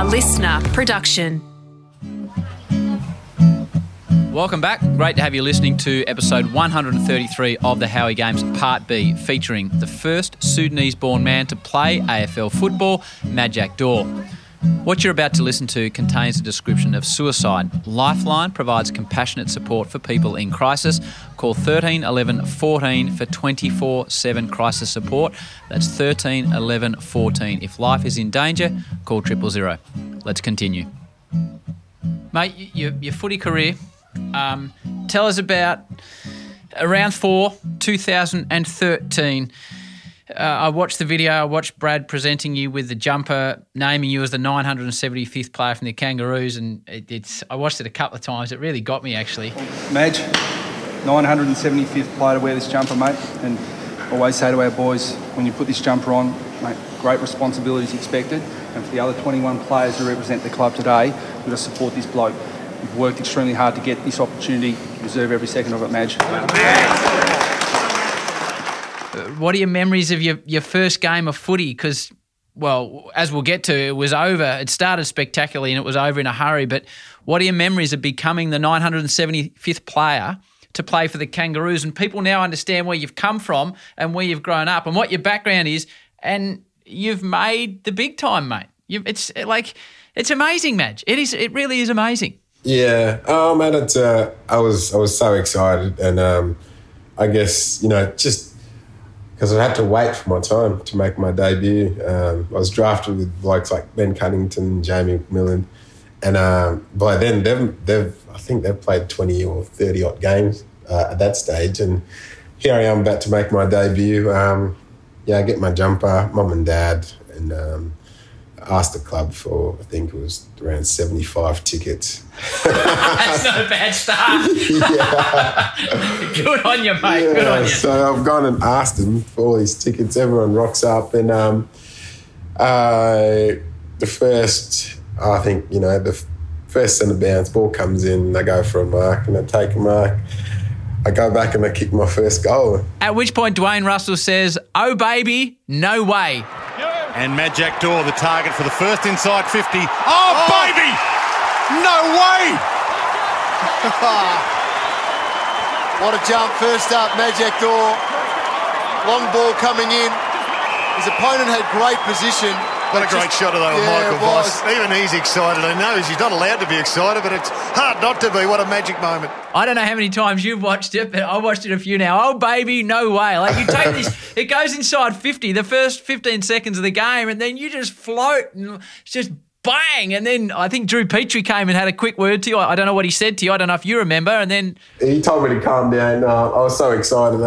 A listener production. Welcome back. Great to have you listening to episode 133 of the Howie Games Part B, featuring the first Sudanese born man to play AFL football, Majak Daw. What you're about to listen to contains a description of suicide. Lifeline provides compassionate support for people in crisis. Call 13 11 14 for 24 7 crisis support. That's 13 11 14. If life is in danger, call triple zero. Let's continue. Mate, your, your footy career, um, tell us about around four, 2013. Uh, I watched the video. I watched Brad presenting you with the jumper, naming you as the 975th player from the Kangaroos, and it, it's. I watched it a couple of times. It really got me actually. Maj, 975th player to wear this jumper, mate. And always say to our boys, when you put this jumper on, mate, great responsibilities expected. And for the other 21 players who represent the club today, we've got to support this bloke. You've worked extremely hard to get this opportunity. You deserve every second of it, Maj. What are your memories of your, your first game of footy? Because, well, as we'll get to, it was over. It started spectacularly and it was over in a hurry. But what are your memories of becoming the 975th player to play for the Kangaroos? And people now understand where you've come from and where you've grown up and what your background is. And you've made the big time, mate. You've, it's like, it's amazing, Maj. It is. It really is amazing. Yeah, oh man, it's uh, I was I was so excited, and um, I guess you know just because I had to wait for my time to make my debut. Um, I was drafted with blokes like Ben Cunnington, Jamie Macmillan, and um, by then they've they've I think they've played twenty or thirty odd games uh, at that stage, and here I am about to make my debut. Um, yeah, I get my jumper, mum and dad, and um, asked the club for I think it was around seventy five tickets. That's not a bad start. Good on you, mate. Good on you. So I've gone and asked them for all these tickets. Everyone rocks up, and um, uh, the first, I think you know, the first centre bounce ball comes in. I go for a mark, and I take a mark. I go back and I kick my first goal. At which point, Dwayne Russell says, "Oh baby, no way." And Majak Daw, the target for the first inside 50. Oh, oh. baby! No way! What a jump. First up, Majak Daw. Long ball coming in. His opponent had great position. What a but great just- shot of that, Yeah, Michael. Voss. Even he's excited. I know he's not allowed to be excited, but it's hard not to be. What a magic moment. I don't know how many times you've watched it, but I watched it a few now. Oh baby, no way! Like you take this, it goes inside fifty, the first fifteen seconds of the game, and then you just float and it's just bang. And then I think Drew Petrie came and had a quick word to you. I I don't know what he said to you. I don't know if you remember. And then He told me to calm down. Uh, I was so excited.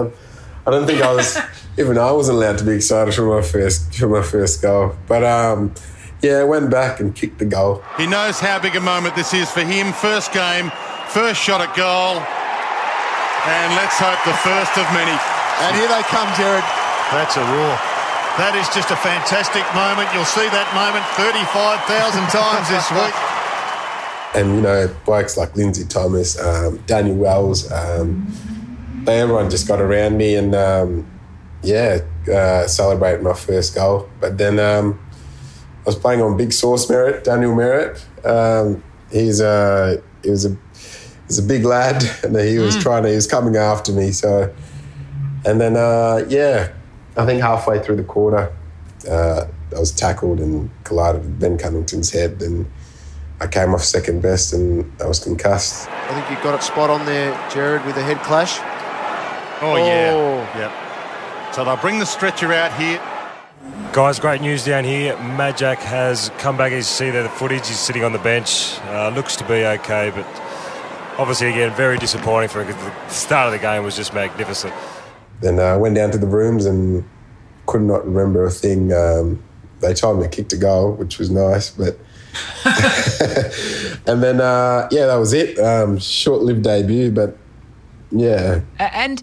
I, I don't think I was even I wasn't allowed to be excited for my first for my first goal. But um, yeah, I went back and kicked the goal. He knows how big a moment this is for him. First game, first shot at goal. And let's hope the first of many. And here they come, Jared. That's a roar. That is just a fantastic moment. You'll see that moment 35,000 times this week. and you know blokes like Lindsay Thomas, um, Daniel Wells, um, they everyone just got around me and um, yeah, uh, celebrated my first goal. But then um, I was playing on big source Merrett, Daniel Merrett. Um, he's a he was a he's a big lad, and he was trying to he was coming after me. So and then uh, yeah, I think halfway through the quarter. Uh, I was tackled and collided with Ben Cunnington's head, and I came off second best and I was concussed. I think you got it spot on there, Jared, with the head clash. Oh, Oh. yeah. Yep. So they'll bring the stretcher out here. Guys, great news down here. Majak has come back. As you see there, the footage. He's sitting on the bench. Uh, looks to be okay, but obviously, again, very disappointing for him because the start of the game was just magnificent. Then I went down to the rooms and could not remember a thing. Um, they told me I kicked a goal, which was nice, but. and then, uh, yeah, that was it. Um, Short lived debut, but yeah. And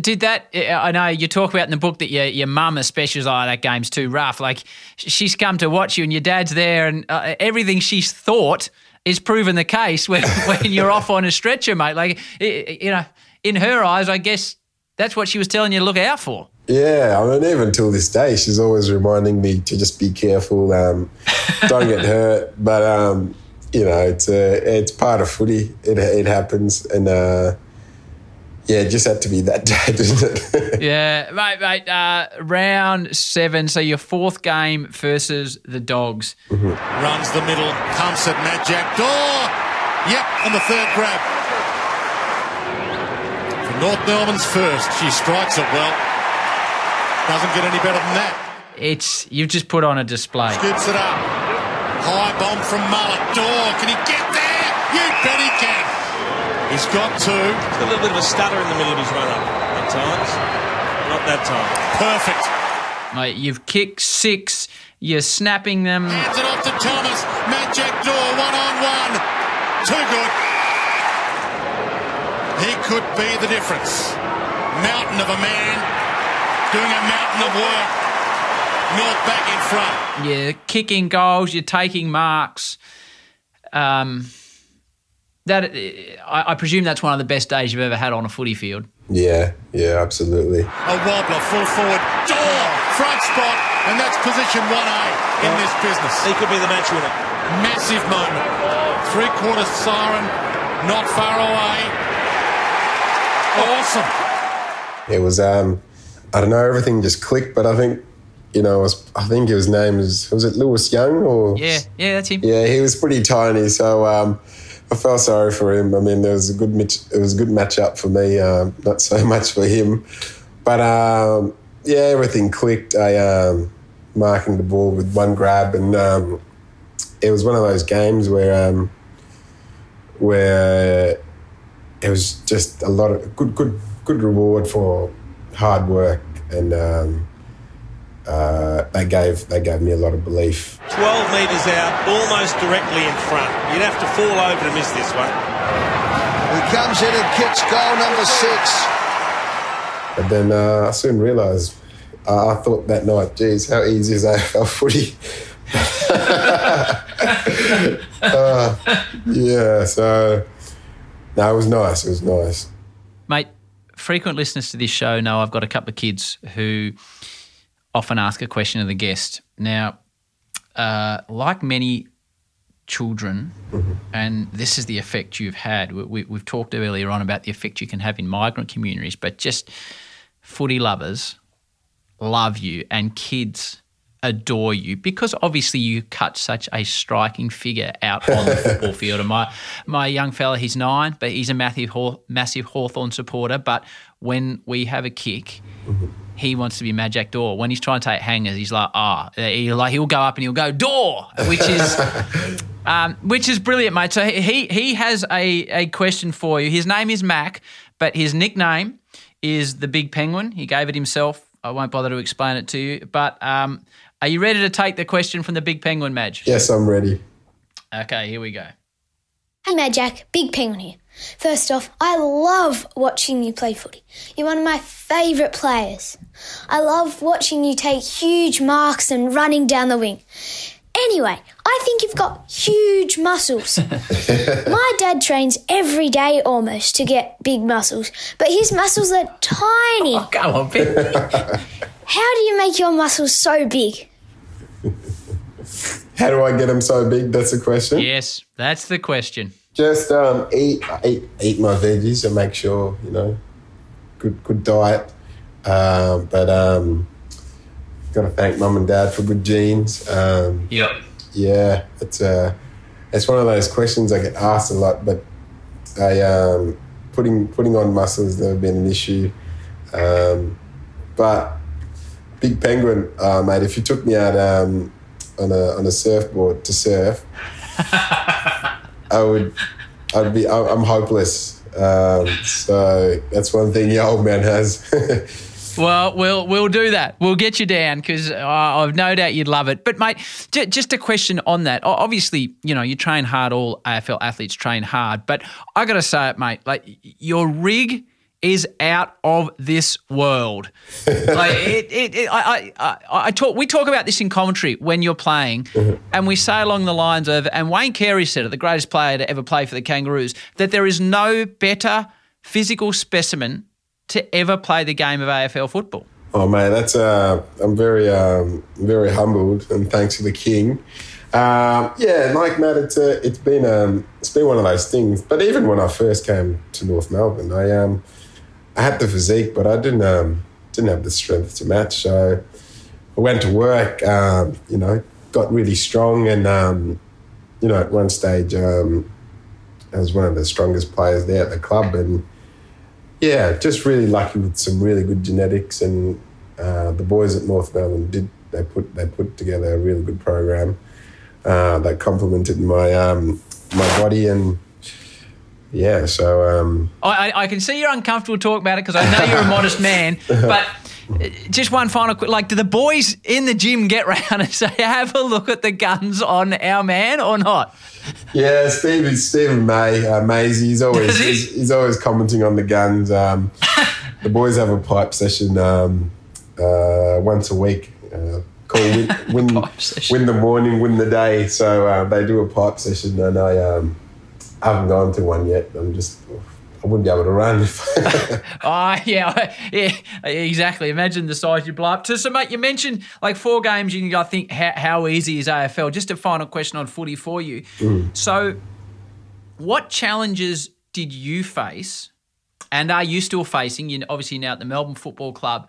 did that? I know you talk about in the book that your your mum especially was like that game's too rough. Like she's come to watch you, and your dad's there, and uh, everything she's thought is proven the case when when you're off on a stretcher, mate. Like you know, in her eyes, I guess that's what she was telling you to look out for. Yeah, I mean, even till this day, she's always reminding me to just be careful. Um, don't get hurt. But um, you know, it's a, it's part of footy. It it happens, and uh, yeah, it just had to be that day, didn't it? yeah, mate, mate. Uh, round seven. So your fourth game versus the Dogs. Runs the middle, pumps it, Majak Daw. Yep, on the third grab. For North Melbourne's first, she strikes it well. Doesn't get any better than that. It's you've just put on a display. Scoops it up. High bomb from Mullet. Door, can he get there? You bet he can. He's got two. He's got a little bit of a stutter in the middle of his run up at times. Not that time. Perfect. Mate, you've kicked six. You're snapping them. Hands it off to Thomas. Majak Daw, one on one. Too good. He could be the difference. Mountain of a man doing a mountain of work. North back in front. You're kicking goals. You're taking marks. Um, that I, I presume that's one of the best days you've ever had on a footy field. yeah, yeah, absolutely. A wobbler, full forward. Daw, front spot. And that's position 1A in this business. He could be the match winner. Massive moment. Three quarter siren, not far away. Awesome. It was um, I don't know, everything just clicked. But I think you know, it was, I think his name was was it Lewis Young or Yeah, yeah, that's him. Yeah, he was pretty tiny, so um, I felt sorry for him. I mean, there was a good it was a good matchup for me, um, not so much for him. But um, yeah, everything clicked. I um, marking the ball with one grab, and um, it was one of those games where um, where it was just a lot of good, good, good reward for hard work, and um, uh, they gave they gave me a lot of belief. 12 metres out, almost directly in front. You'd have to fall over to miss this one. He comes in and kicks goal number six. But then uh, I soon realised, uh, I thought that night, geez, how easy is AFL footy? uh, yeah, so, no, it was nice. It was nice. Mate, frequent listeners to this show know I've got a couple of kids who often ask a question of the guest. Now, uh, like many children, and this is the effect you've had. We, we, we've talked earlier on about the effect you can have in migrant communities, but just footy lovers love you and kids adore you because obviously you cut such a striking figure out on the football field. And my my young fella, he's nine, but he's a massive Haw- massive Hawthorn supporter. But when we have a kick, he wants to be Majak Daw. When he's trying to take hangers, he's like, ah, he like he'll go up and he'll go Daw, which is. Um, which is brilliant, mate. So he he has a, a question for you. His name is Mac, but his nickname is the Big Penguin. He gave it himself. I won't bother to explain it to you. But um, are you ready to take the question from the Big Penguin, Maj? Yes, I'm ready. Okay, here we go. Hi, Mad Jack, Big Penguin here. First off, I love watching you play footy. You're one of my favourite players. I love watching you take huge marks and running down the wing. Anyway, I think you've got huge muscles. my dad trains every day almost to get big muscles, but his muscles are tiny. Oh, come on, Ben. How do you make your muscles so big? How do I get them so big? That's the question. yes, that's the question. Just um, eat, eat eat my veggies and make sure you know good good diet. Um, but um, got to thank mum and dad for good genes. Um, Yep. yeah, it's uh, it's one of those questions I get asked a lot. But I um, putting putting on muscle has never been an issue. Um, but big penguin, uh, mate. If you took me out um, on a on a surfboard to surf, I would. I'd be. I- I'm hopeless. Um, so that's one thing your old man has. Well, we'll we'll do that. We'll get you down because uh, I've no doubt you'd love it. But mate, j- just a question on that. Obviously, you know you train hard. All AFL athletes train hard. But I got to say it, mate. Like your rig is out of this world. like it, it, it I, I, I, talk. We talk about this in commentary when you're playing, and we say along the lines of, and Wayne Carey said it, the greatest player to ever play for the Kangaroos, that there is no better physical specimen to ever play the game of AFL football. Oh man, that's uh, I'm very um, very humbled and thanks to the king. Um, yeah, like Matt, it's uh, it's been um, it's been one of those things. But even when I first came to North Melbourne, I um I had the physique, but I didn't um, didn't have the strength to match. So I went to work, um, you know, got really strong, and um, you know, at one stage um, I was one of the strongest players there at the club, and yeah, just really lucky with some really good genetics, and uh, the boys at North Melbourne did they put they put together a really good program uh, that complemented my um, my body and yeah, so um, I, I can see you're uncomfortable talking about it because I know you're a modest man, but. Just one final quick, like, do the boys in the gym get round and say, "Have a look at the guns on our man" or not? Yeah, Steven Steven May, uh, Maisie, he's always he? he's, he's always commenting on the guns. Um, the boys have a pipe session um, uh, once a week. Uh, called win, win, win the morning, win the day. So uh, they do a pipe session, and I um, haven't gone to one yet. I'm just I wouldn't be able to run. If Oh, yeah, yeah, exactly. Imagine the size you blow up to. So, mate, you mentioned like four games. You can go think how, how easy is AFL? Just a final question on footy for you. Mm. So, what challenges did you face, and are you still facing? You obviously now at the Melbourne Football Club,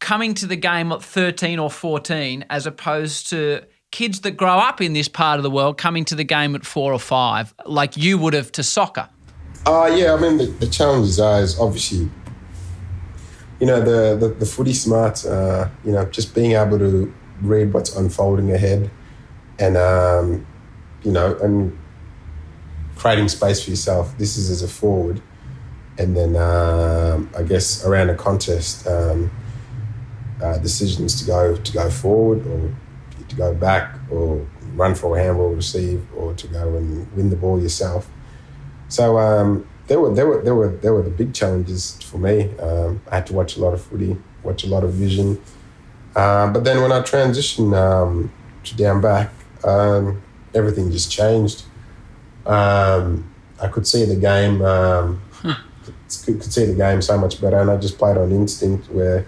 coming to the game at thirteen or fourteen, as opposed to kids that grow up in this part of the world coming to the game at four or five, like you would have to soccer. Uh, yeah, I mean, the, the challenges are is obviously, you know, the, the, the footy smarts, uh, you know, just being able to read what's unfolding ahead and, um, you know, and creating space for yourself. This is as a forward. And then um, I guess around a contest, um, uh, decisions to go to go forward or go back or run for a handball receive or to go and win the ball yourself. So um, there were there were there were there were the big challenges for me. Um, I had to watch a lot of footy, watch a lot of vision. Uh, but then when I transitioned um, to down back, um, everything just changed. Um, I could see the game, could, could see the game so much better, and I just played on instinct. Where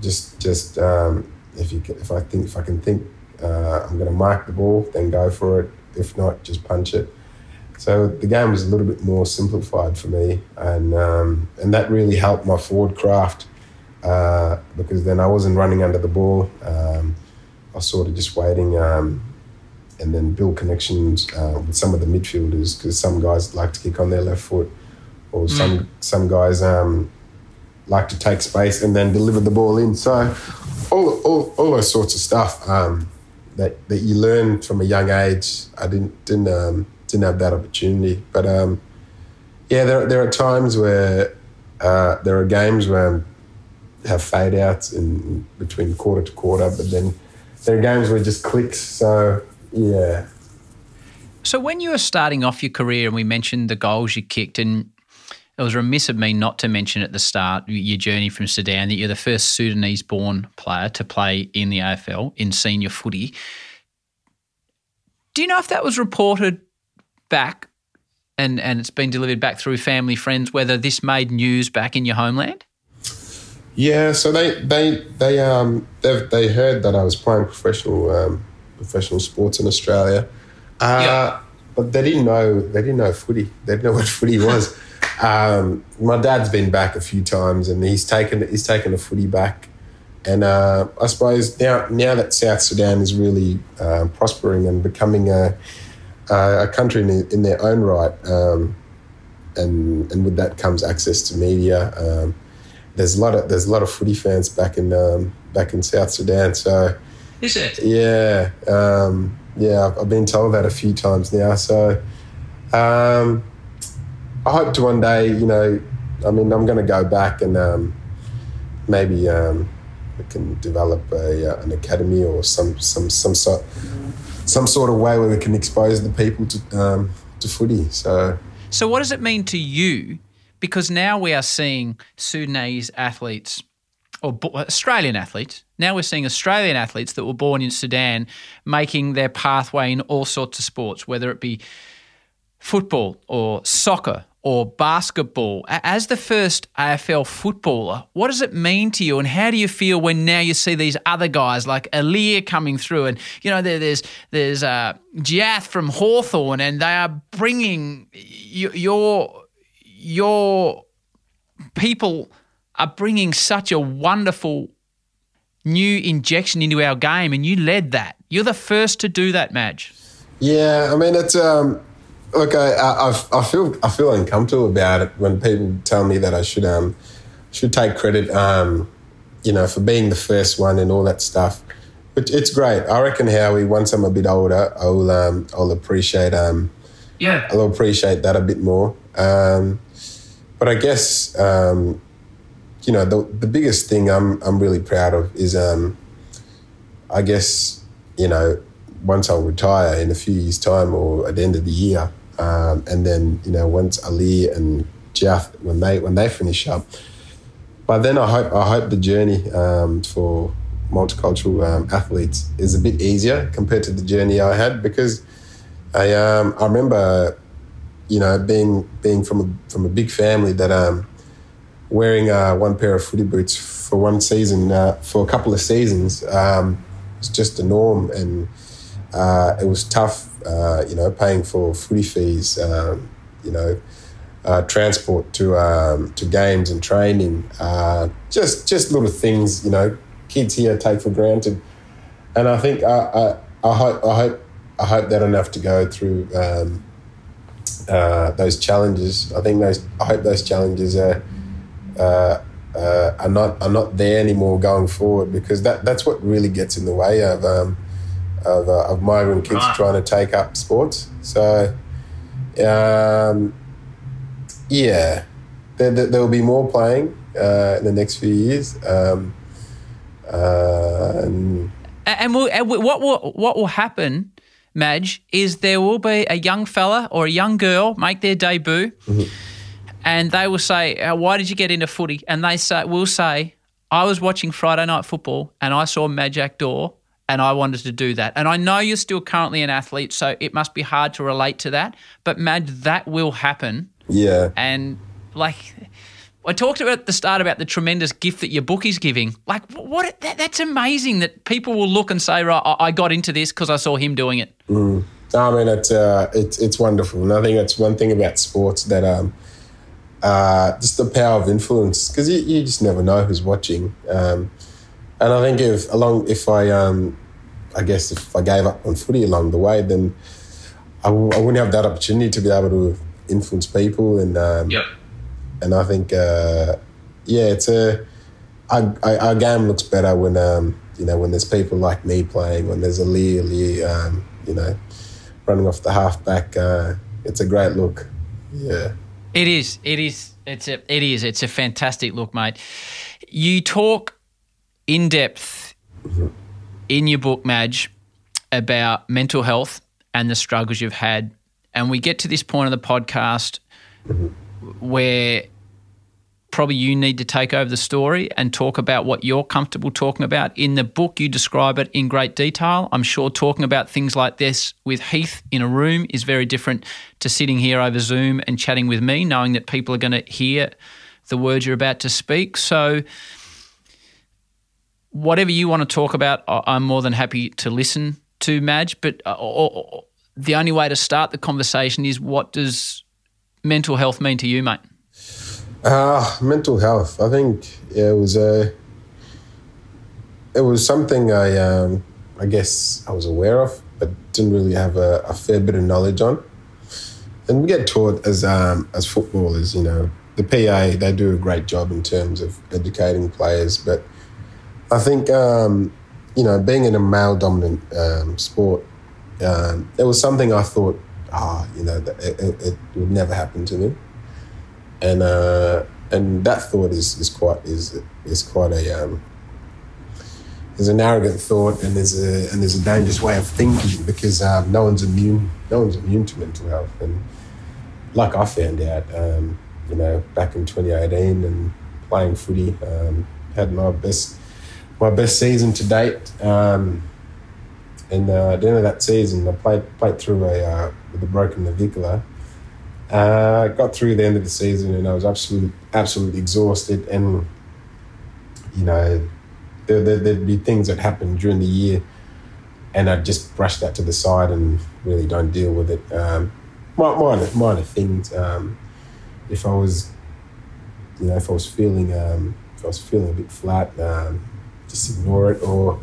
just just if you if I think if I can think uh, I'm going to mark the ball, then go for it. If not, just punch it. So the game was a little bit more simplified for me, and um, and that really helped my forward craft uh, because then I wasn't running under the ball. Um, I was sort of just waiting um, and then build connections uh, with some of the midfielders because some guys like to kick on their left foot, or some some guys um, like to take space and then deliver the ball in. So all all, all those sorts of stuff um, that that you learn from a young age. I didn't didn't um, didn't have that opportunity, but um, yeah, there there are times where uh, there are games where I have fade outs in between quarter to quarter, but then there are games where it just clicks. So yeah, So when you were starting off your career, and we mentioned the goals you kicked, and it was remiss of me not to mention at the start your journey from Sudan that you're the first Sudanese-born player to play in the AFL in senior footy. Do you know if that was reported back, and and it's been delivered back through family friends? Whether this made news back in your homeland? Yeah, so they they they um they they heard that I was playing professional um, professional sports in Australia, uh, Yeah. but they didn't know they didn't know footy. They didn't know what footy was. Um, my dad's been back a few times, and he's taken he's taken a footy back, and uh, I suppose now now that South Sudan is really uh, prospering and becoming a a country in, in their own right, um, and and with that comes access to media. Um, there's a lot of there's a lot of footy fans back in um, back in South Sudan. So Is it? yeah, um, yeah, I've, I've been told that a few times now. So um, I hope to one day, you know, I mean, I'm going to go back and um, maybe um, we can develop a, uh, an academy or some some some sort some sort of way where we can expose the people to um, to footy. So So, what does it mean to you? Because now we are seeing Sudanese athletes or Australian athletes. Now we're seeing Australian athletes that were born in Sudan making their pathway in all sorts of sports, whether it be football or soccer or basketball. As the first AFL footballer, what does it mean to you, and how do you feel when now you see these other guys like Aliir coming through, and you know there, there's there's uh, Jiath from Hawthorn, and they are bringing your your people are bringing such a wonderful new injection into our game, and you led that. You're the first to do that, Maj. Yeah, I mean it's um, look, I, I, I feel I feel uncomfortable about it when people tell me that I should um should take credit um you know for being the first one and all that stuff. But it's great. I reckon Howie. Once I'm a bit older, I'll um I'll appreciate um yeah I'll appreciate that a bit more. Um, but I guess um, you know the the biggest thing I'm I'm really proud of is um, I guess you know once I'll retire in a few years' time or at the end of the year, um, and then you know once Aliir and Jeff when they when they finish up. By then, I hope I hope the journey um, for multicultural um, athletes is a bit easier compared to the journey I had because I um, I remember you know being being from a, from a big family that um, wearing uh, one pair of footy boots for one season uh, for a couple of seasons um, just the norm and uh, it was tough uh, you know, paying for footy fees, um, you know, uh, transport to um, to games and training, uh, just just little things, you know, kids here take for granted, and I think I, I, I hope I hope I hope they don't have to go through um, uh, those challenges. I think those I hope those challenges are. Uh, uh, are not are not there anymore going forward because that that's what really gets in the way of um, of, uh, of migrant kids right. trying to take up sports. So, um, yeah, there, there, will be more playing uh, in the next few years. Um, uh, and, and, we'll, and what will what will happen, Maj, is there will be a young fella or a young girl make their debut, mm-hmm. and they will say, uh, "Why did you get into footy?" And they say, "We'll say." I was watching Friday Night Football and I saw Majak Daw and I wanted to do that. And I know you're still currently an athlete, so it must be hard to relate to that. But Mad, that will happen. Yeah. And like I talked about at the start about the tremendous gift that your book is giving. Like what? That, that's amazing that people will look and say, right, I got into this because I saw him doing it. Mm. I mean, it's uh, it's it's wonderful, and I think that's one thing about sports that um, uh, just the power of influence because you, you just never know who's watching. Um, and I think if along if I um, I guess if I gave up on footy along the way, then I w- I wouldn't have that opportunity to be able to influence people. And um, yep. and I think uh, yeah, it's a our, our game looks better when um, you know when there's people like me playing, when there's a Lee, Lee um, you know, running off the halfback. Uh, it's a great look. Yeah, it is. It is. It's a. It is. It's a fantastic look, mate. You talk in depth in your book, Maj, about mental health and the struggles you've had. And we get to this point of the podcast where probably you need to take over the story and talk about what you're comfortable talking about. In the book, you describe it in great detail. I'm sure talking about things like this with Heath in a room is very different to sitting here over Zoom and chatting with me, knowing that people are going to hear the words you're about to speak. So, whatever you want to talk about, I'm more than happy to listen to Maj. But uh, or, or, the only way to start the conversation is what does mental health mean to you, mate? Uh, mental health. I think it was a. It was something I, um, I guess I was aware of, but didn't really have a, a fair bit of knowledge on. And we get taught as um, as footballers, you know, the PA they do a great job in terms of educating players, but I think um, you know, being in a male dominant um, sport, um, it was something I thought, ah, oh, you know, it, it, it, would never happen to me, and uh, and that thought is is quite is is quite a um, is an arrogant thought, and there's a and there's a dangerous way of thinking because um, no one's immune, no one's immune to mental health, and like I found out, um, you know, back in 2018 and playing footy, um, had my best my best season to date. Um, and uh, at the end of that season, I played played through a uh, with a broken navicular, Uh, got through the end of the season and I was absolutely, absolutely exhausted. And, you know, there, there, there'd be things that happened during the year and I'd just brush that to the side and really don't deal with it. Um, minor, minor things. Um, if I was, you know, if I was feeling, um, if I was feeling a bit flat, um, just ignore it or,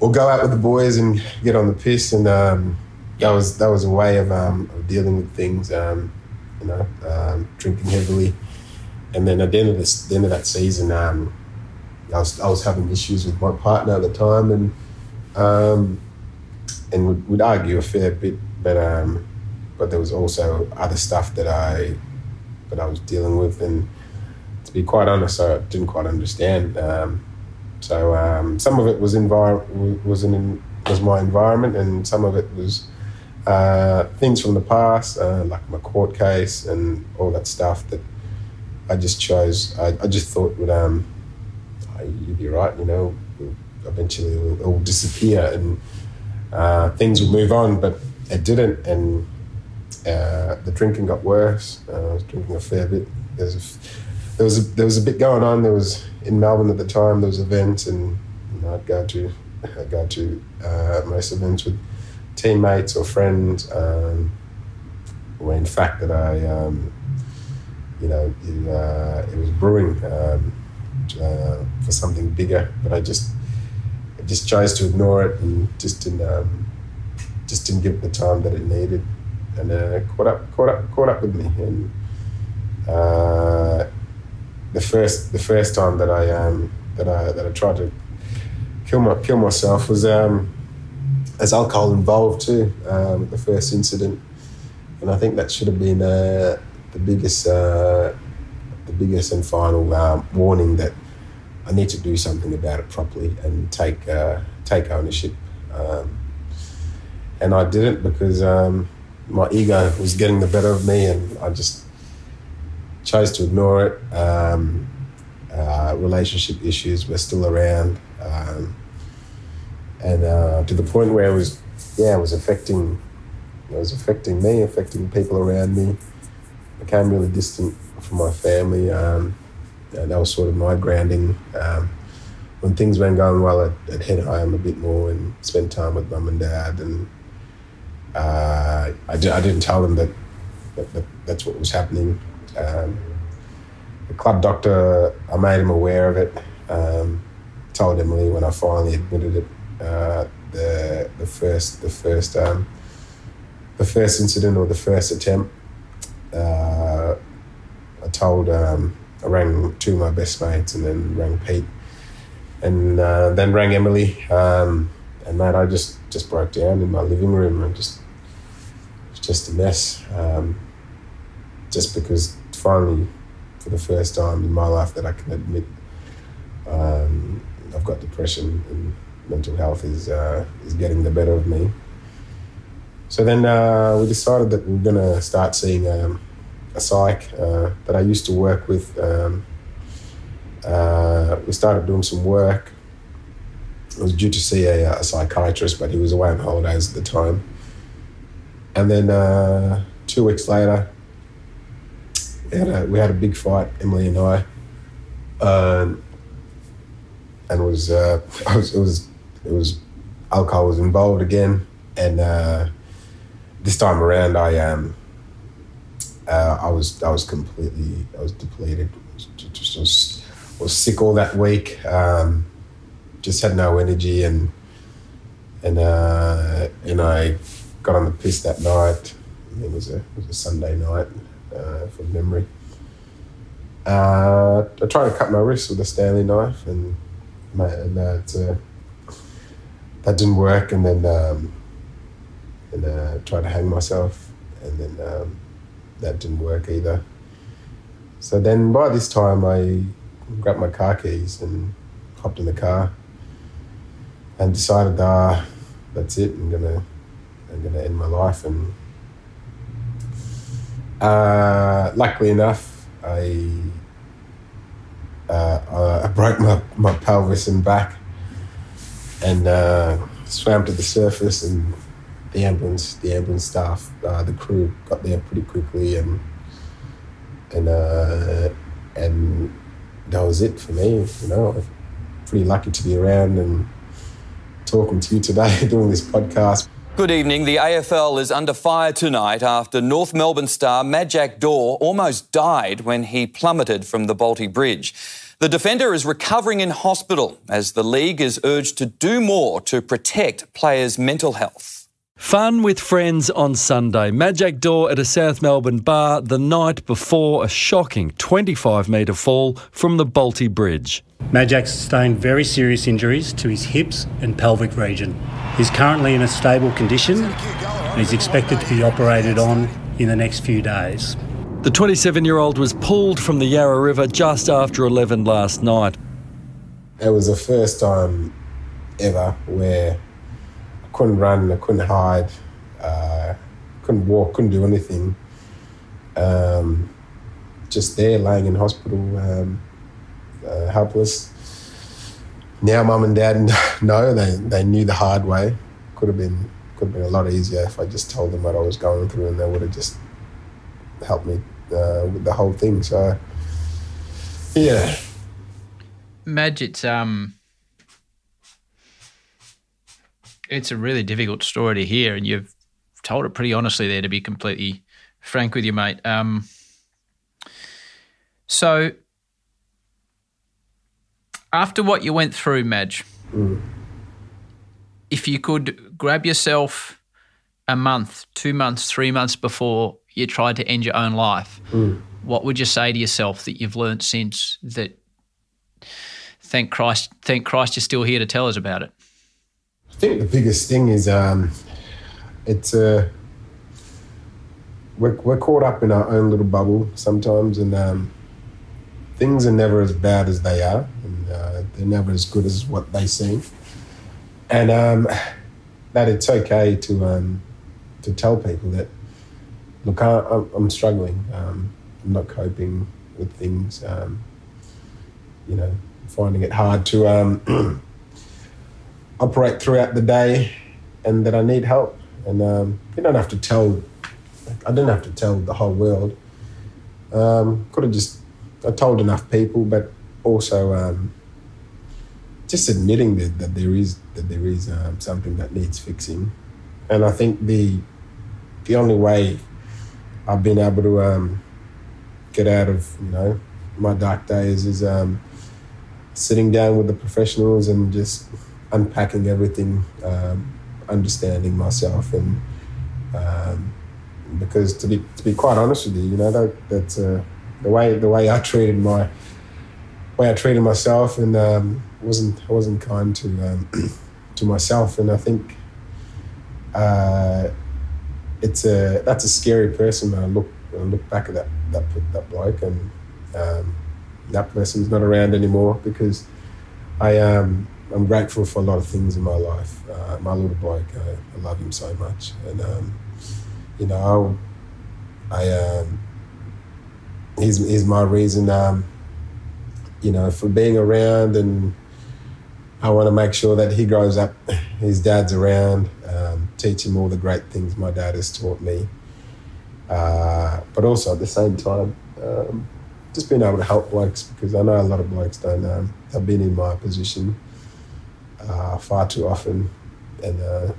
or go out with the boys and get on the piss and, um, that was that was a way of, um, of dealing with things. Um, you know, um, drinking heavily, and then at the end of this, the end of that season, um, I was I was having issues with my partner at the time, and um, and would would argue a fair bit, but um, but there was also other stuff that I that I was dealing with, and to be quite honest, I didn't quite understand. So some of it was envir- was in was my environment, and some of it was uh, things from the past, uh, like my court case and all that stuff that I just chose. I, I just thought would um, you'd be right, you know. Eventually, it will, it will disappear and uh, things will move on, but it didn't. And uh, the drinking got worse. Uh, I was drinking a fair bit. There was a, there was a, there was a bit going on. There was in Melbourne at the time. There was events, and you know, I'd go to I'd go to uh, most events with teammates or friends um, in fact that I, um, you know, it, uh, it was brewing um, uh, for something bigger, but I just, I just chose to ignore it and just didn't, um, just didn't give it the time that it needed, and uh, caught up, caught up, caught up with me, and uh, the first, the first time that I, um, that I, that I tried to kill my, kill myself was. Um, alcohol involved too. Um, the first incident, and I think that should have been uh, the biggest, uh, the biggest and final um, warning that I need to do something about it properly and take uh, take ownership. Um, and I didn't because um, my ego was getting the better of me, and I just chose to ignore it. Um, uh, relationship issues were still around. Um, and uh, to the point where it was, yeah, it was affecting, it was affecting me, affecting people around me. I became really distant from my family. Um, and that was sort of my grounding. Um, when things weren't going well, I'd, I'd, head home a bit more and spend time with mum and dad. And uh, I, didn't tell them that, that, that, that's what was happening. Um, the club doctor, I made him aware of it. Um, told Emily when I finally admitted it uh, the the first the first um, the first incident or the first attempt. Uh, I told um, I rang two of my best mates and then rang Pete and uh, then rang Emily. Um, and mate, I just just broke down in my living room and just it was just a mess. Um, just because finally, for the first time in my life, that I can admit um, I've got depression and mental health is uh, is getting the better of me. So then uh, we decided that we are to start seeing um, a psych uh, that I used to work with. Um, uh, we started doing some work. I was due to see a, a, psychiatrist, but he was away on holidays at the time. And then uh, two weeks later, had a, we had a big fight, Emily and I. Um, and it was, uh, was, it was it was alcohol was involved again, and uh, this time around, I um, uh, I was I was completely I was depleted. Just, just was, was sick all that week. Um, just had no energy, and and uh, and I got on the piss that night. It was a it was a Sunday night uh, from memory. Uh, I tried to cut my wrist with a Stanley knife, and, and uh, it's a that didn't work, and then um, and uh, tried to hang myself, and then um, that didn't work either. So then, by this time, I grabbed my car keys and hopped in the car, and decided, ah, that's it. I'm gonna, I'm gonna end my life. And uh, luckily enough, I, uh, I broke my, my pelvis and back and uh, swam to the surface and the ambulance, the ambulance staff, uh, the crew got there pretty quickly, and and uh, and that was it for me. You know, pretty lucky to be around and talking to you today, doing this podcast. Good evening. The AFL is under fire tonight after North Melbourne star Majak Daw almost died when he plummeted from the Bolte Bridge. The defender is recovering in hospital as the league is urged to do more to protect players' mental health. Fun with friends on Sunday. Majak Daw at a South Melbourne bar the night before a shocking 25 metre fall from the Bolte Bridge. Majak sustained very serious injuries to his hips and pelvic region. He's currently in a stable condition and is expected to be operated on in the next few days. The 27 year old was pulled from the Yarra River just after 11 last night. It was the first time ever where I couldn't run, I couldn't hide, uh, couldn't walk, couldn't do anything. Um, just there, laying in hospital, um, uh, helpless. Now, mum and dad know they, they knew the hard way. Could have been could have been a lot easier if I just told them what I was going through, and they would have just helped me uh, with the whole thing. So, yeah. Maj, it's um, it's a really difficult story to hear, and you've told it pretty honestly there. To be completely frank with you, mate. Um, so after what you went through, Maj, mm. if you could grab yourself a month, two months, three months before you tried to end your own life, mm. what would you say to yourself that you've learned since that? Thank Christ! Thank Christ, you're still here to tell us about it. I think the biggest thing is um, it's uh, we're, we're caught up in our own little bubble sometimes, and um, things are never as bad as they are, uh, they're never as good as what they seem. And um, that it's okay to um, to tell people that look, I, I'm struggling. Um, I'm not coping with things. Um, you know, finding it hard to um, operate throughout the day, and that I need help. And um, you don't have to tell. I didn't have to tell the whole world. Could have just I told enough people, but also um, just admitting that, that there is that there is um, something that needs fixing. And I think the the only way I've been able to um, get out of you know my dark days is um, sitting down with the professionals and just unpacking everything, um, understanding myself, and um, because to be to be quite honest with you, you know that that's uh, the way the way I treated my way I treated myself, and um, wasn't I wasn't kind to um, to myself, and I think uh, it's a that's a scary person when I look when I look back at that that that bloke, and um, that person's not around anymore because I um I'm grateful for a lot of things in my life. Uh, my little bloke, I, I, love him so much, and um, you know, I, um, he's he's my reason, um, you know, for being around, and I want to make sure that he grows up. His dad's around, um, teach him all the great things my dad has taught me, uh, but also at the same time. Um, just being able to help blokes because I know a lot of blokes don't um, have been in my position uh, far too often, and uh,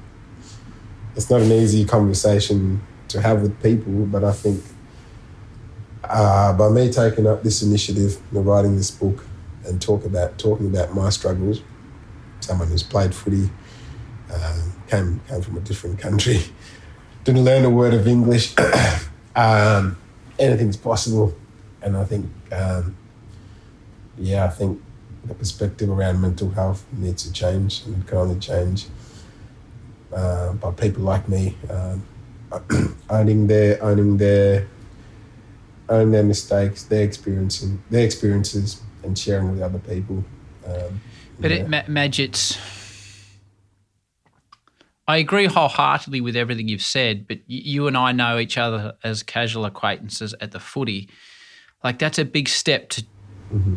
it's not an easy conversation to have with people. But I think uh, by me taking up this initiative and writing this book and talk about talking about my struggles, someone who's played footy, uh, came came from a different country, didn't learn a word of English. um, anything's possible, and I think, um, yeah, I think the perspective around mental health needs to change, and it can only change uh, by people like me um, owning their owning their owning their mistakes, their experiencing their experiences, and sharing with other people. Um, but yeah. it, Ma- Maj, it's. I agree wholeheartedly with everything you've said, but you and I know each other as casual acquaintances at the footy. Like that's a big step to mm-hmm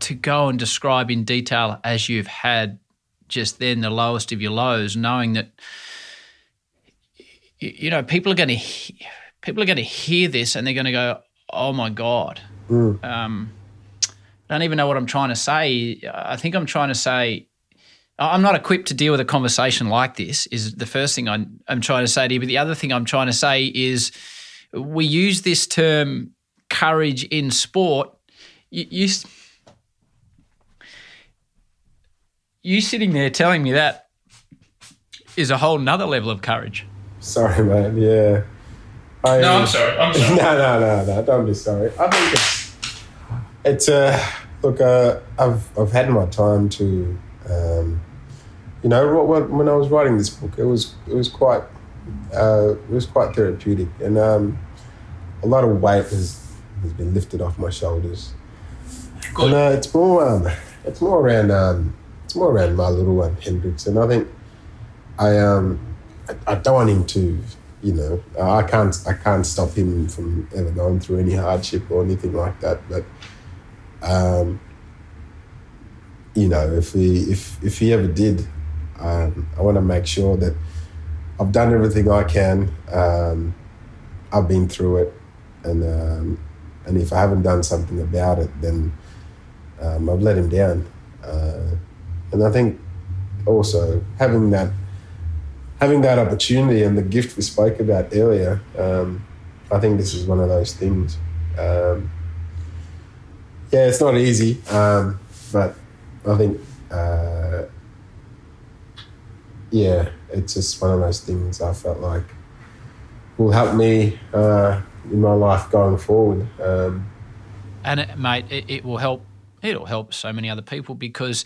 to go and describe in detail as you've had just then the lowest of your lows, knowing that you, know, people are going to he- people are going to hear this and they're going to go, "Oh my god." Mm. Um, I don't even know what I'm trying to say. I think I'm trying to say I'm not equipped to deal with a conversation like this. Is the first thing I'm, I'm trying to say to you. But the other thing I'm trying to say is we use this term courage in sport. You, you, you sitting there telling me that is a whole nother level of courage. Sorry, man. Yeah. I, No, I'm sorry. I'm sorry. no, no, no, no. Don't be sorry. I think it's it's uh look. Uh, I've I've had my time to, um, you know, when I was writing this book, it was it was quite uh, it was quite therapeutic, and um, a lot of weight has has been lifted off my shoulders. And uh, it's more um, it's more around um, it's more around my little one Hendrix, and I think I um I, I don't want him to you know I can't I can't stop him from ever going through any hardship or anything like that, but um you know if he if if he ever did, um, I want to make sure that I've done everything I can. Um, I've been through it, and um, and if I haven't done something about it, then um, I've let him down. Uh, and I think also having that having that opportunity and the gift we spoke about earlier, um, I think this is one of those things. Um, yeah, it's not easy, um, but I think uh, yeah, it's just one of those things I felt like will help me uh, in my life going forward. Um, and it, mate, it, it will help. It'll help so many other people because,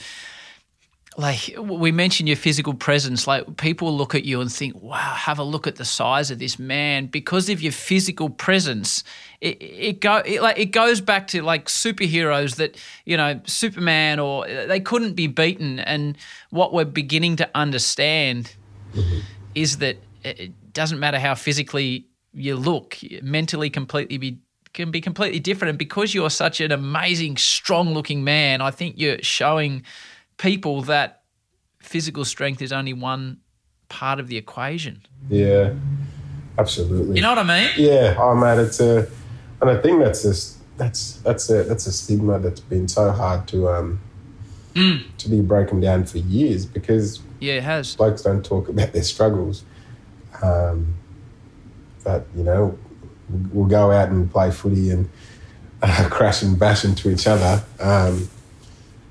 like we mentioned, your physical presence. Like people look at you and think, "Wow, have a look at the size of this man." Because of your physical presence, it, it go it, like it goes back to like superheroes that you know, Superman, or uh, they couldn't be beaten. And what we're beginning to understand mm-hmm. is that uh, it doesn't matter how physically you look, mentally completely be can be completely different. And because you're such an amazing, strong looking man, I think you're showing people that physical strength is only one part of the equation. yeah, absolutely. You know what I mean? Yeah, oh man, it's a, and I think that's just that's that's a that's a stigma that's been so hard to um to be broken down for years because Yeah, it has. blokes don't talk about their struggles. Um, but you know, we'll go out and play footy and uh, crash and bash into each other, um,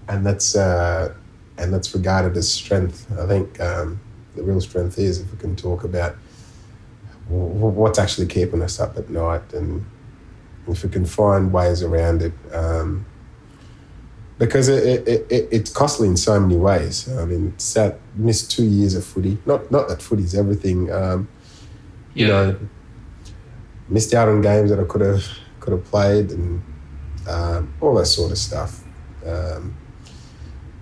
and that's uh, and that's regarded as strength. I think um, the real strength is if we can talk about what's actually keeping us up at night, and if we can find ways around it. Um, because it, it, it, it's costly in so many ways. I mean, sat missed two years of footy. Not not that footy's everything. Um, you know, missed out on games that I could have could have played and um, all that sort of stuff. Um,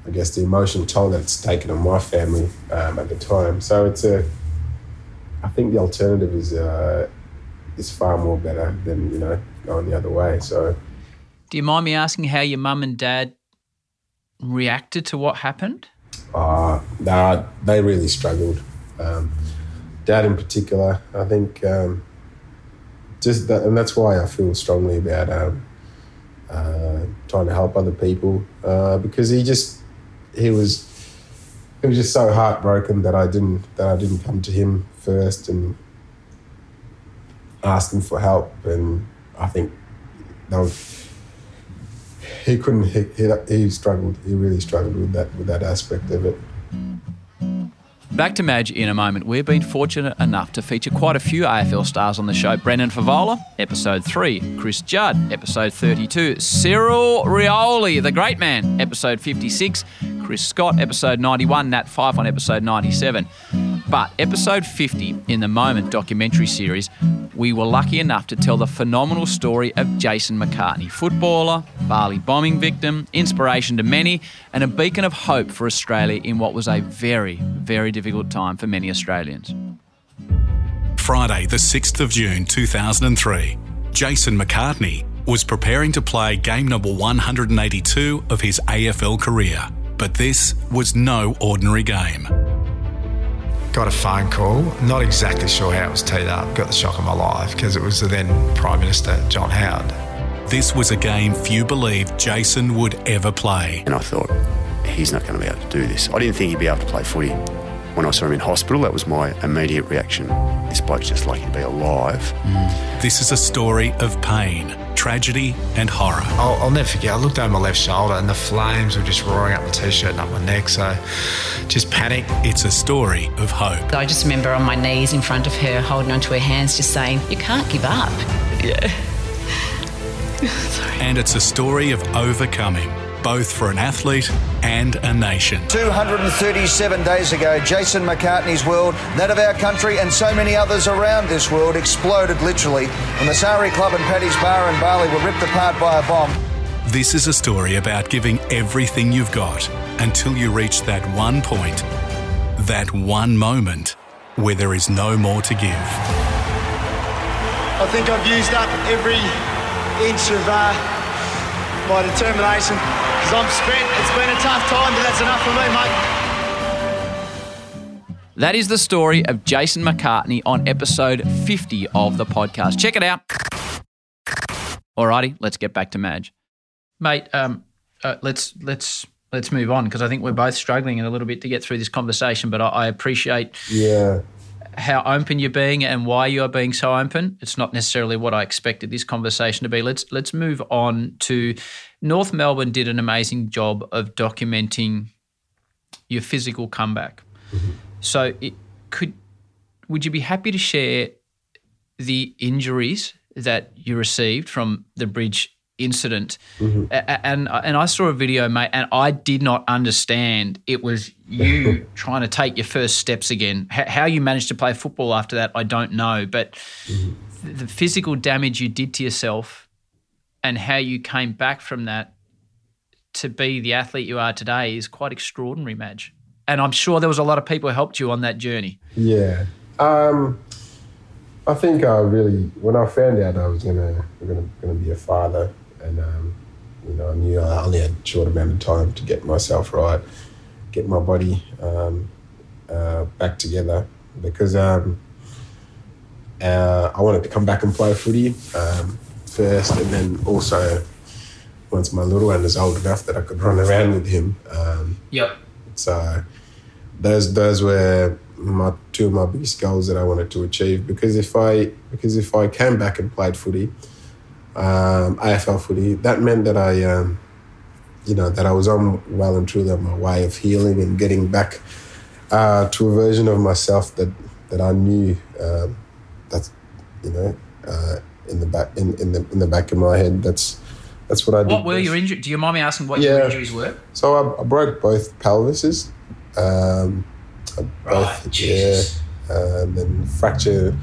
I guess the emotional toll that it's taken on my family um, at the time. So it's a. I think the alternative is uh, is far more better than you know going the other way. So. Do you mind me asking how your mum and dad reacted to what happened? Uh, nah, they really struggled. Um, Dad, in particular, I think, um, just that, and that's why I feel strongly about um, uh, trying to help other people uh, because he just he was he was just so heartbroken that I didn't that I didn't come to him first and ask him for help, and I think that was he couldn't he, he, he struggled he really struggled with that with that aspect of it Back to Maj in a moment. We've been fortunate enough to feature quite a few AFL stars on the show. Brendan Fevola, episode 3. Chris Judd, episode 32. Cyril Rioli, the great man, episode 56. Chris Scott, episode 91. Nat Fyfe on episode 97. But episode 50 in the Moment documentary series, we were lucky enough to tell the phenomenal story of Jason McCartney, footballer, Bali bombing victim, inspiration to many, and a beacon of hope for Australia in what was a very, very difficult time for many Australians. Friday, the 6th of June 2003, Jason McCartney was preparing to play game number 182 of his AFL career. But this was no ordinary game. got a phone call. Not exactly sure how it was teed up. Got the shock of my life because it was the then Prime Minister John Howard. This was a game few believed Jason would ever play. And I thought, he's not going to be able to do this. I didn't think he'd be able to play footy. When I saw him in hospital, that was my immediate reaction. This bloke's just lucky to be alive. Mm. This is a story of pain, tragedy, and horror. I'll, I'll, never forget. I looked over my left shoulder, and the flames were just roaring up my t-shirt and up my neck. So, just panic. It's a story of hope. I just remember on my knees in front of her, holding onto her hands, just saying, "You can't give up." Yeah. Sorry. And it's a story of overcoming both for an athlete and a nation. 237 days ago, Jason McCartney's world, that of our country, and so many others around this world exploded literally when the Sari Club and Paddy's Bar in Bali were ripped apart by a bomb. This is a story about giving everything you've got until you reach that one point, that one moment where there is no more to give. I think I've used up every inch of uh, my determination because I'm spent. It's been a tough time, but that's enough for me, mate. That is the story of Jason McCartney on episode 50 of the podcast. Check it out. Alrighty, let's get back to Maj. Mate, um, uh, let's let's let's move on because I think we're both struggling a little bit to get through this conversation. But I, I appreciate yeah how open you're being and why you are being so open. It's not necessarily what I expected this conversation to be. Let's let's move on to North Melbourne did an amazing job of documenting your physical comeback. Mm-hmm. So it could would you be happy to share the injuries that you received from the bridge incident. Mm-hmm. And and I saw a video, mate, and I did not understand it was you trying to take your first steps again. how you managed to play football after that, I don't know, but mm-hmm. the physical damage you did to yourself and how you came back from that to be the athlete you are today is quite extraordinary, Maj. And I'm sure there was a lot of people who helped you on that journey. Yeah. Um, I think I really, when I found out I was gonna gonna, gonna be a father, and um, you know, I knew I only had a short amount of time to get myself right, get my body um, uh, back together because um, uh, I wanted to come back and play footy um, first, and then also once my little one is old enough that I could run around with him. Um, yep. So those those were my two of my biggest goals that I wanted to achieve because if I because if I came back and played footy um, AFL footy. That meant that I, um, you know, that I was on well and truly on my way of healing and getting back uh, to a version of myself that that I knew um, that's, you know, uh, in the back in, in the in the back of my head. That's that's what I did. What were best. your injuries? Do you mind me asking what yeah. your injuries were? So I, I broke both pelvises. Um, right, both, yeah, uh, and then fracture.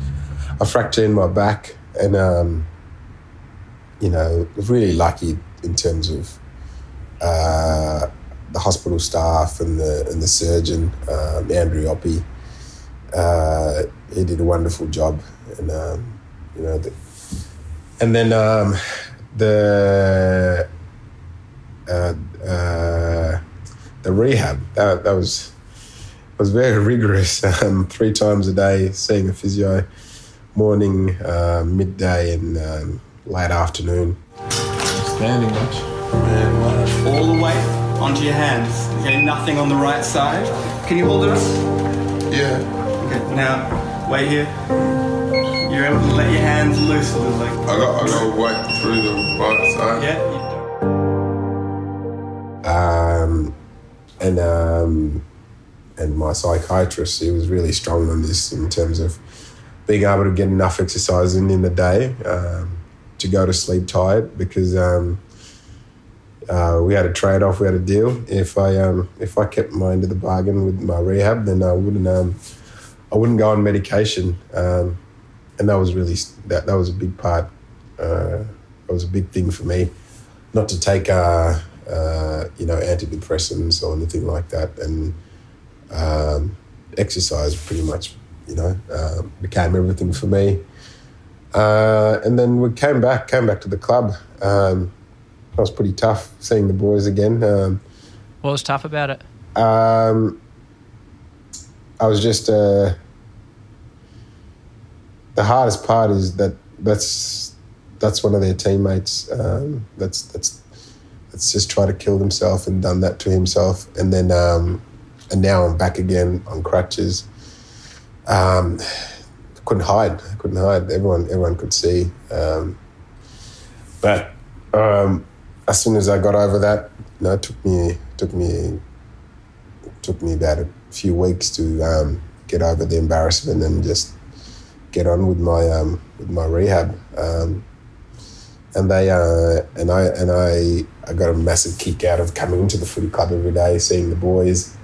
I fractured in my back and. Um, you know, really lucky in terms of uh, the hospital staff and the and the surgeon, um, Andrew Oppy. Uh, he did a wonderful job, and um, you know, the, and then um, the uh, uh, the rehab that, that was was very rigorous. Um, three times a day, seeing a physio, morning, uh, midday, and um, late afternoon. Standing much. And all the weight onto your hands. Okay, nothing on the right side. Can you hold it Yeah. Okay, now wait here. You're able to let your hands loose a little. Like I got, I got weight through the right side. Yeah. Um, and um, and my psychiatrist, he was really strong on this in terms of being able to get enough exercise in in the day. Um, to go to sleep tired because um, uh, we had a trade off, we had a deal. If I um, if I kept my end of the bargain with my rehab, then I wouldn't um, I wouldn't go on medication, um, and that was really that that was a big part. Uh, that was a big thing for me, not to take uh, uh you know antidepressants or anything like that, and um, exercise pretty much you know uh, became everything for me. Uh, and then we came back, came back to the club. Um, it was pretty tough seeing the boys again. Um, what was tough about it? Um, I was just uh, the hardest part is that that's that's one of their teammates. Um, that's that's that's just tried to kill himself and done that to himself, and then um, and now I'm back again on crutches. Couldn't hide. I couldn't hide. Everyone everyone could see. Um, but um, as soon as I got over that, you know, it took me took me took me about a few weeks to um, get over the embarrassment and just get on with my um, with my rehab. Um, and they uh, and I and I I got a massive kick out of coming into the footy club every day, seeing the boys.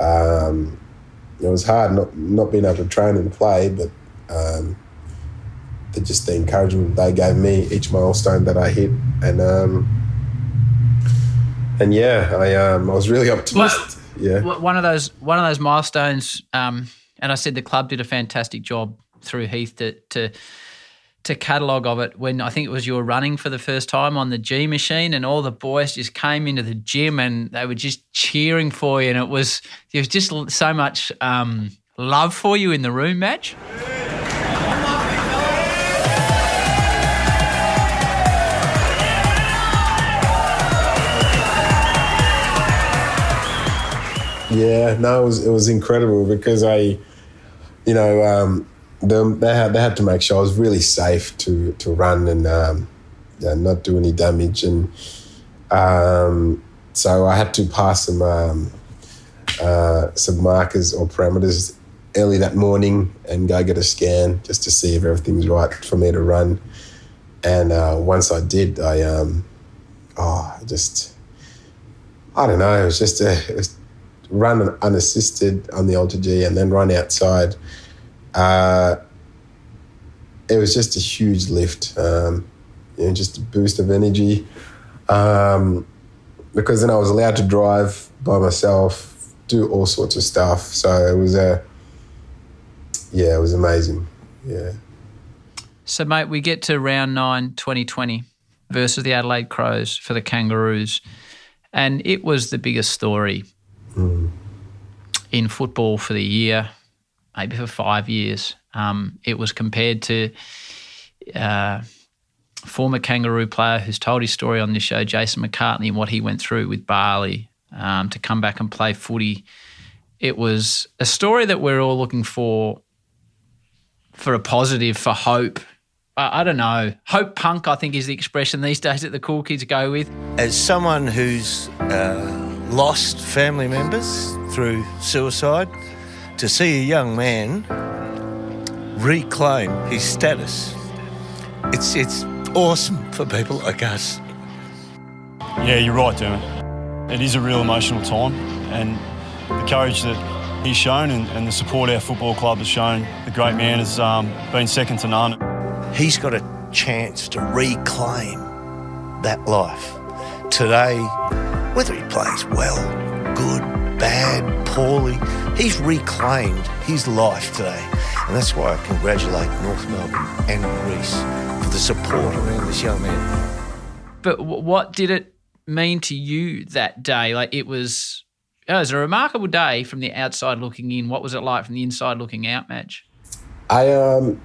Um, it was hard not not being able to train and play, but um, the, just the encouragement they gave me each milestone that I hit, and um, and yeah, I um, I was really optimistic. yeah, One of those one of those milestones, um, and I said the club did a fantastic job through Heath to to to catalogue of it when I think it was you were running for the first time on the G machine and all the boys just came into the gym and they were just cheering for you and it was there was just so much um, love for you in the room match. Yeah, no, it was it was incredible because I, you know, um, the, they had they had to make sure I was really safe to to run and um, yeah, not do any damage, and um, so I had to pass some um, uh, some markers or parameters early that morning and go get a scan just to see if everything's right for me to run. And uh, once I did, I um, oh, just I don't know, it was just a it was run unassisted on the AlterG and then run outside. Uh, it was just a huge lift, um, you know, just a boost of energy. Um, because then I was allowed to drive by myself, do all sorts of stuff. So it was a, yeah, it was amazing. Yeah. So, mate, we get to round nine, 2020 versus the Adelaide Crows for the Kangaroos. And it was the biggest story Mm. in football for the year, maybe for five years. Um, it was compared to uh, former Kangaroo player who's told his story on this show, Jason McCartney, and what he went through with Bali um, to come back and play footy. It was a story that we're all looking for, for a positive, for hope. I, I don't know. Hope punk, I think, is the expression these days that the cool kids go with. As someone who's uh, lost family members through suicide, to see a young man reclaim his status, it's it's awesome for people like us. Yeah, you're right, Dermot. It is a real emotional time, and the courage that he's shown and, and the support our football club has shown, the great man has um, been second to none. He's got a chance to reclaim that life. Today, whether he plays well, good, bad, poorly, he's reclaimed his life today. And that's why I congratulate North Melbourne and Greece for the support around this young man. But w- what did it mean to you that day? Like it was, it was a remarkable day from the outside looking in. What was it like from the inside looking out, Maj? I um,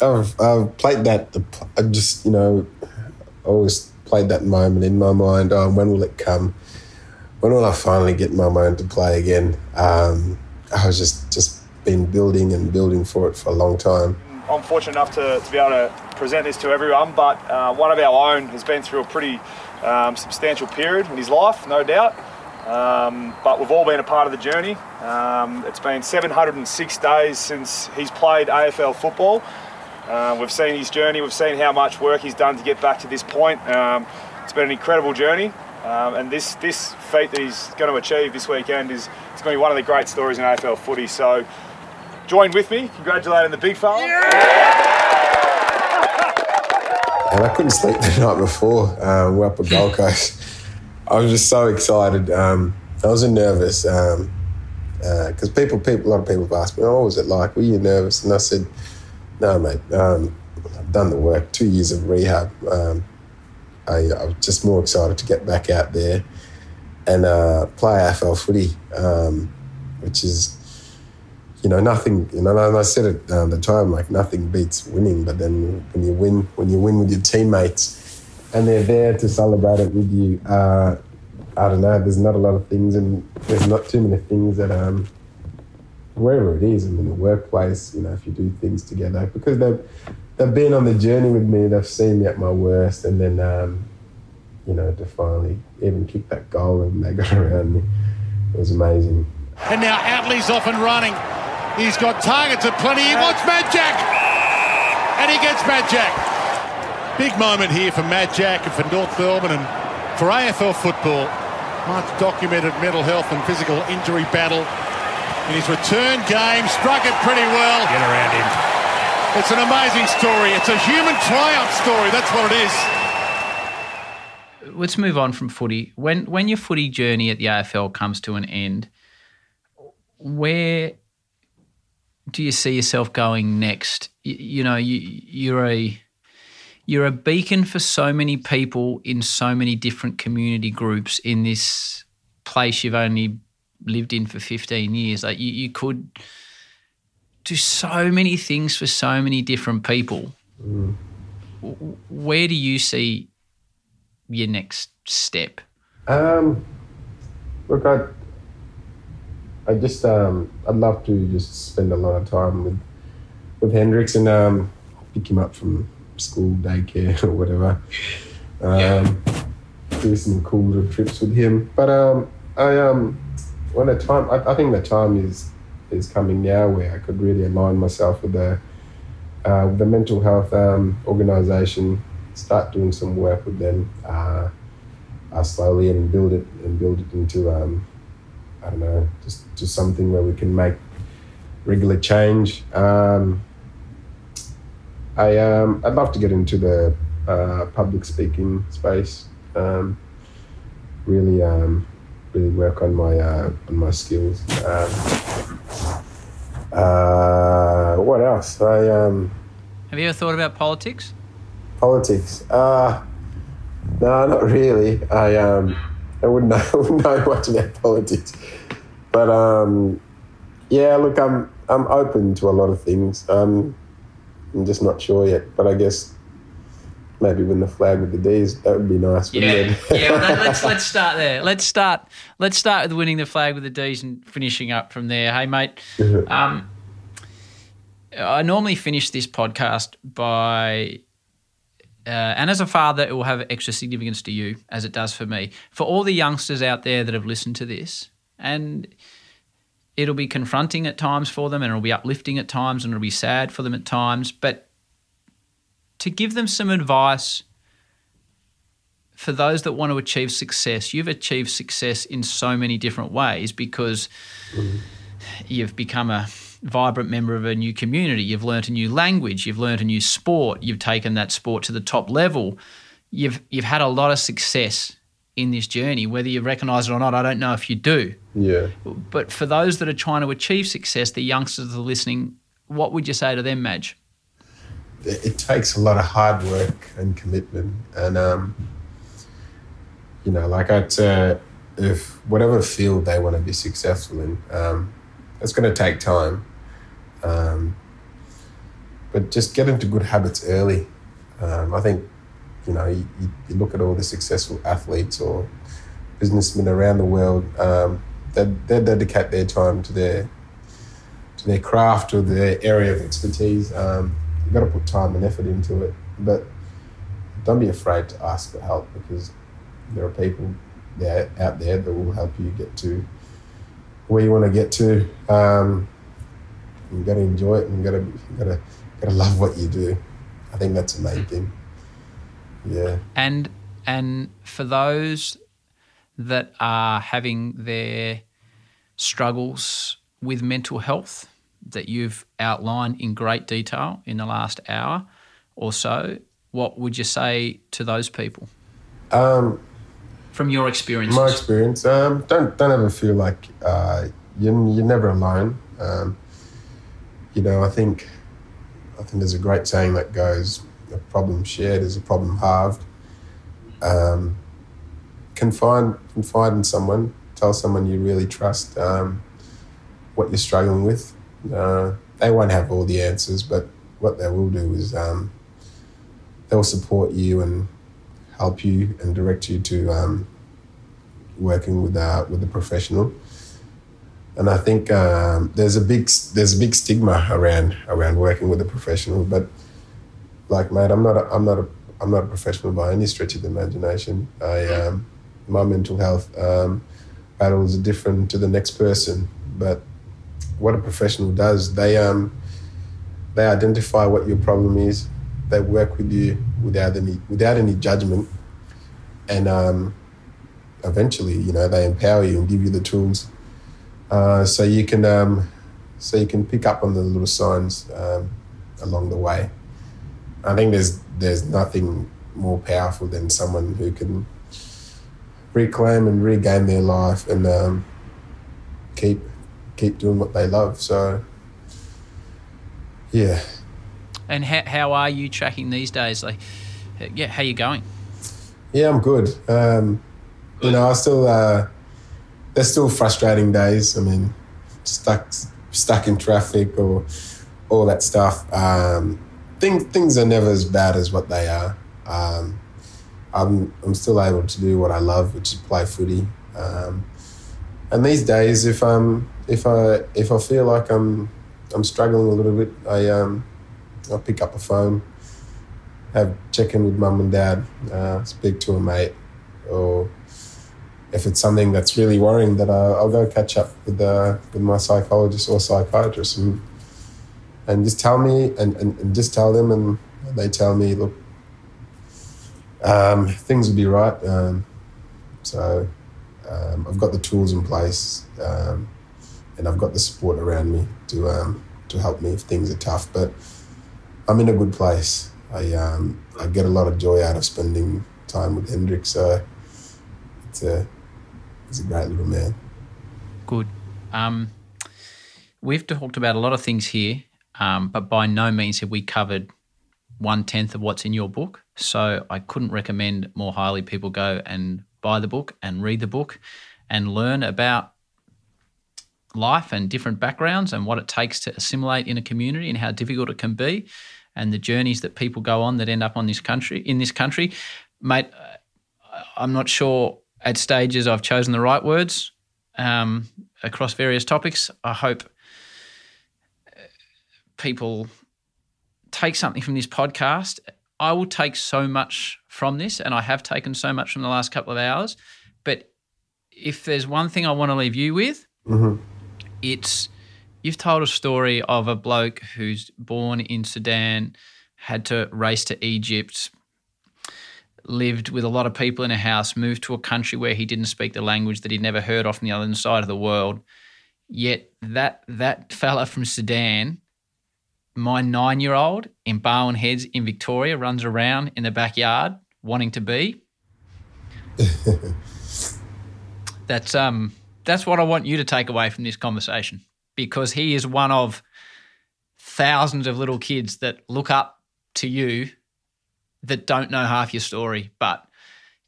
I've, I've played that. I just you know, always played that moment in my mind. Oh, when will it come? When will I finally get my mind to play again? Um, I was just just been building and building for it for a long time. I'm fortunate enough to, to be able to present this to everyone, but uh, one of our own has been through a pretty um, substantial period in his life, no doubt. Um, but we've all been a part of the journey. Um, it's been 706 days since he's played AFL football. Uh, we've seen his journey, we've seen how much work he's done to get back to this point. Um, it's been an incredible journey. Um, and this, this feat that he's going to achieve this weekend is it's going to be one of the great stories in AFL footy. So join with me, congratulating the big fella. and I couldn't sleep the night before. Um, we're up at Gold Coast. I was just so excited. Um, I wasn't nervous because uh, people, people, a lot of people have asked me, "Oh, what was it like? Were you nervous?" And I said, "No, mate. Um, I've done the work. Two years of rehab. Um, I, I, was just more excited to get back out there and uh, play AFL footy, um, which is." you know, nothing. You know, and I said it um, at the time, like nothing beats winning. But then when you win, when you win with your teammates, and they're there to celebrate it with you, uh, I don't know. There's not a lot of things, and there's not too many things that um, wherever it is, I mean, the workplace. You know, if you do things together, because they've they've been on the journey with me. They've seen me at my worst, and then um, you know, to finally even kick that goal and they got around me, it was amazing. And now Outley's off and running. He's got targets at plenty. He wants Majak. And he gets Majak. Big moment here for Majak and for North Melbourne and for AFL football. Much documented mental health and physical injury battle. In his return game, struck it pretty well. Get around him. It's an amazing story. It's a human triumph story. That's what it is. Let's move on from footy. When when your footy journey at the AFL comes to an end, where do you see yourself going next? You, you know, you, you're a you're a beacon for so many people in so many different community groups in this place you've only lived in for 15 years. Like you, you could do so many things for so many different people. Mm. Where do you see your next step? Um, look, I, I just, um, I'd love to just spend a lot of time with, with Hendrix and um, pick him up from school, daycare, or whatever. Um, do some cool little trips with him. But um, I, um, when the time, I, I think the time is is coming now where I could really align myself with the uh, the mental health um, organisation, start doing some work with them uh, uh, slowly and build it and build it into um, I don't know just to something where we can make regular change. Um, I um, I'd love to get into the uh, public speaking space. Um, really um, really work on my uh, on my skills. Um, uh, what else? I um, Have you ever thought about politics? politics. Uh, no, not really. I um, I wouldn't know, wouldn't know much about politics, but um, yeah. Look, I'm I'm open to a lot of things. Um, I'm just not sure yet, but I guess maybe win the flag with the D's. That would be nice. Yeah, yeah. Well, let- let's let's start there. Let's start. Let's start with winning the flag with the D's and finishing up from there. Hey, mate. Um, I normally finish this podcast by, uh, and as a father, it will have extra significance to you as it does for me. For all the youngsters out there that have listened to this, and it'll be confronting at times for them, and it'll be uplifting at times, and it'll be sad for them at times, but to give them some advice for those that want to achieve success, you've achieved success in so many different ways because you've become a vibrant member of a new community, you've learnt a new language, you've learnt a new sport, you've taken that sport to the top level. You've you've had a lot of success in this journey, whether you recognise it or not. I don't know if you do. Yeah. But for those that are trying to achieve success, the youngsters that are listening, what would you say to them, Maj? It, takes a lot of hard work and commitment. And um, you know like i'd say if whatever field they want to be successful in um, it's going to take time. Um, but just get into good habits early. Um, i think you know you, you- look at all the successful athletes or businessmen around the world um, they, they dedicate their time to their to their craft or their area of expertise. Um, got to put time and effort into it, but don't be afraid to ask for help because there are people there out there that will help you get to where you want to get to. Um, you got to enjoy it and you got to got to got to love what you do. I think that's the main thing. Yeah. and and for those that are having their struggles with mental health that you've outlined in great detail in the last hour or so, what would you say to those people Um, from your experience, My experience. Um, don't don't ever feel like uh, you're, you're never alone. Um, you know, I think I think there's a great saying that goes, "A problem shared is a problem halved." Um, confide confide in someone. Tell someone you really trust um, what you're struggling with, Uh, they won't have all the answers, but what they will do is um, they'll support you and help you and direct you to um, working with uh, with a professional. And I think um, there's a big there's a big stigma around around working with a professional. But like, mate, I'm not a, I'm not a I'm not a professional by any stretch of the imagination. I um, my mental health um, battles are different to the next person, but what a professional does, they um, they identify what your problem is. They work with you without any without any judgment, and um, eventually, you know, they empower you and give you the tools, uh, so you can um, so you can pick up on the little signs um, along the way. I think there's there's nothing more powerful than someone who can reclaim and regain their life and um, keep keep doing what they love. So, yeah. And how, how are you tracking these days? Like, yeah, how you going? Yeah, I'm good. Um, you know, I still uh, there's still frustrating days. I mean, stuck stuck in traffic or all that stuff. Um, things things are never as bad as what they are. Um, I'm I'm still able to do what I love, which is play footy. Um, and these days, if I'm if I if I feel like I'm I'm struggling a little bit, I um I'll pick up a phone, have check in with mum and dad, uh, speak to a mate, or if it's something that's really worrying, that uh, I'll go catch up with uh, with my psychologist or psychiatrist and and just tell me and, and, and just tell them and they tell me, look, um, things will be right. Um, so um, I've got the tools in place, um, and I've got the support around me to um, to help me if things are tough. But I'm in a good place. I um, I get a lot of joy out of spending time with Hendrix. So it's a he's a great little man. Good. Um, we've talked about a lot of things here, um, but by no means have we covered one tenth of what's in your book. So I couldn't recommend more highly people go and buy the book and read the book and learn about life and different backgrounds and what it takes to assimilate in a community and how difficult it can be and the journeys that people go on that end up on this country in this country mate i'm not sure at stages i've chosen the right words um, across various topics i hope people take something from this podcast I will take so much from this, and I have taken so much from the last couple of hours. But if there's one thing I want to leave you with, mm-hmm. It's you've told a story of a bloke who's born in Sudan, had to race to Egypt, lived with a lot of people in a house, moved to a country where he didn't speak the language that he'd never heard of from the other side of the world. Yet that that fella from Sudan my nine year old in Barwon Heads in Victoria runs around in the backyard wanting to be. that's um that's what I want you to take away from this conversation because he is one of thousands of little kids that look up to you that don't know half your story but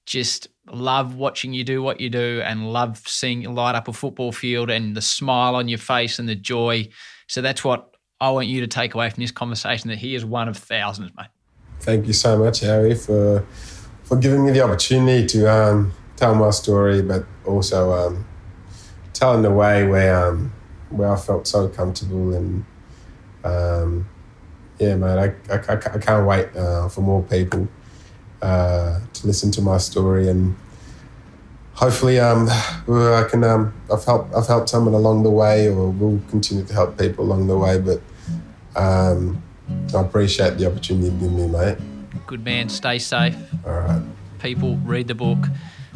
just love watching you do what you do and love seeing you light up a football field and the smile on your face and the joy so that's what I want you to take away from this conversation that he is one of thousands, mate. Thank you so much, Howie, for for giving me the opportunity to um, tell my story, but also um, tell in a way where um, where I felt so comfortable and um, yeah, man, I, I, I can't wait uh, for more people uh, to listen to my story and hopefully um, I can um, I've helped I've helped someone along the way, or will continue to help people along the way. But um, I appreciate the opportunity you give me, mate. Good man. Stay safe. All right. People, read the book.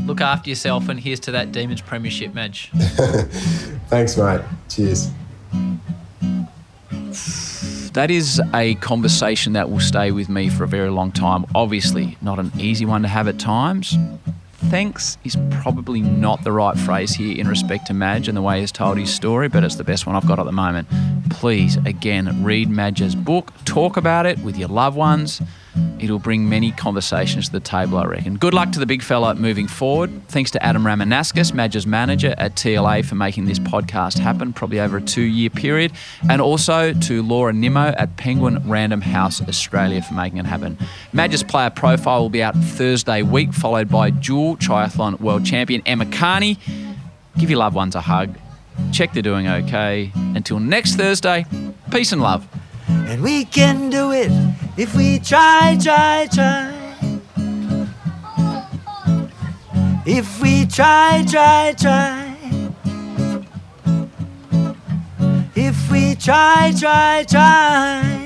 Look after yourself, and here's to that Demons Premiership match. Thanks, mate. Cheers. That is a conversation that will stay with me for a very long time. Obviously, not an easy one to have at times, thanks is probably not the right phrase here in respect to Maj and the way he's told his story, but it's the best one I've got at the moment. Please, again, read Maj's book, talk about it with your loved ones, it'll bring many conversations to the table, I reckon. Good luck to the big fella moving forward. Thanks to Adam Ramanauskas, Maj's manager at TLA, for making this podcast happen, probably over a two year period. And also to Laura Nimmo at Penguin Random House Australia for making it happen. Maj's player profile will be out Thursday week, followed by dual triathlon world champion Emma Carney. Give your loved ones a hug. Check they're doing okay. Until next Thursday, peace and love. And we can do it if we try, try, try. If we try, try, try. If we try, try, try.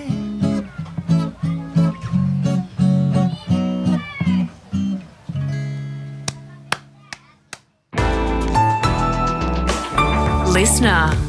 Listener.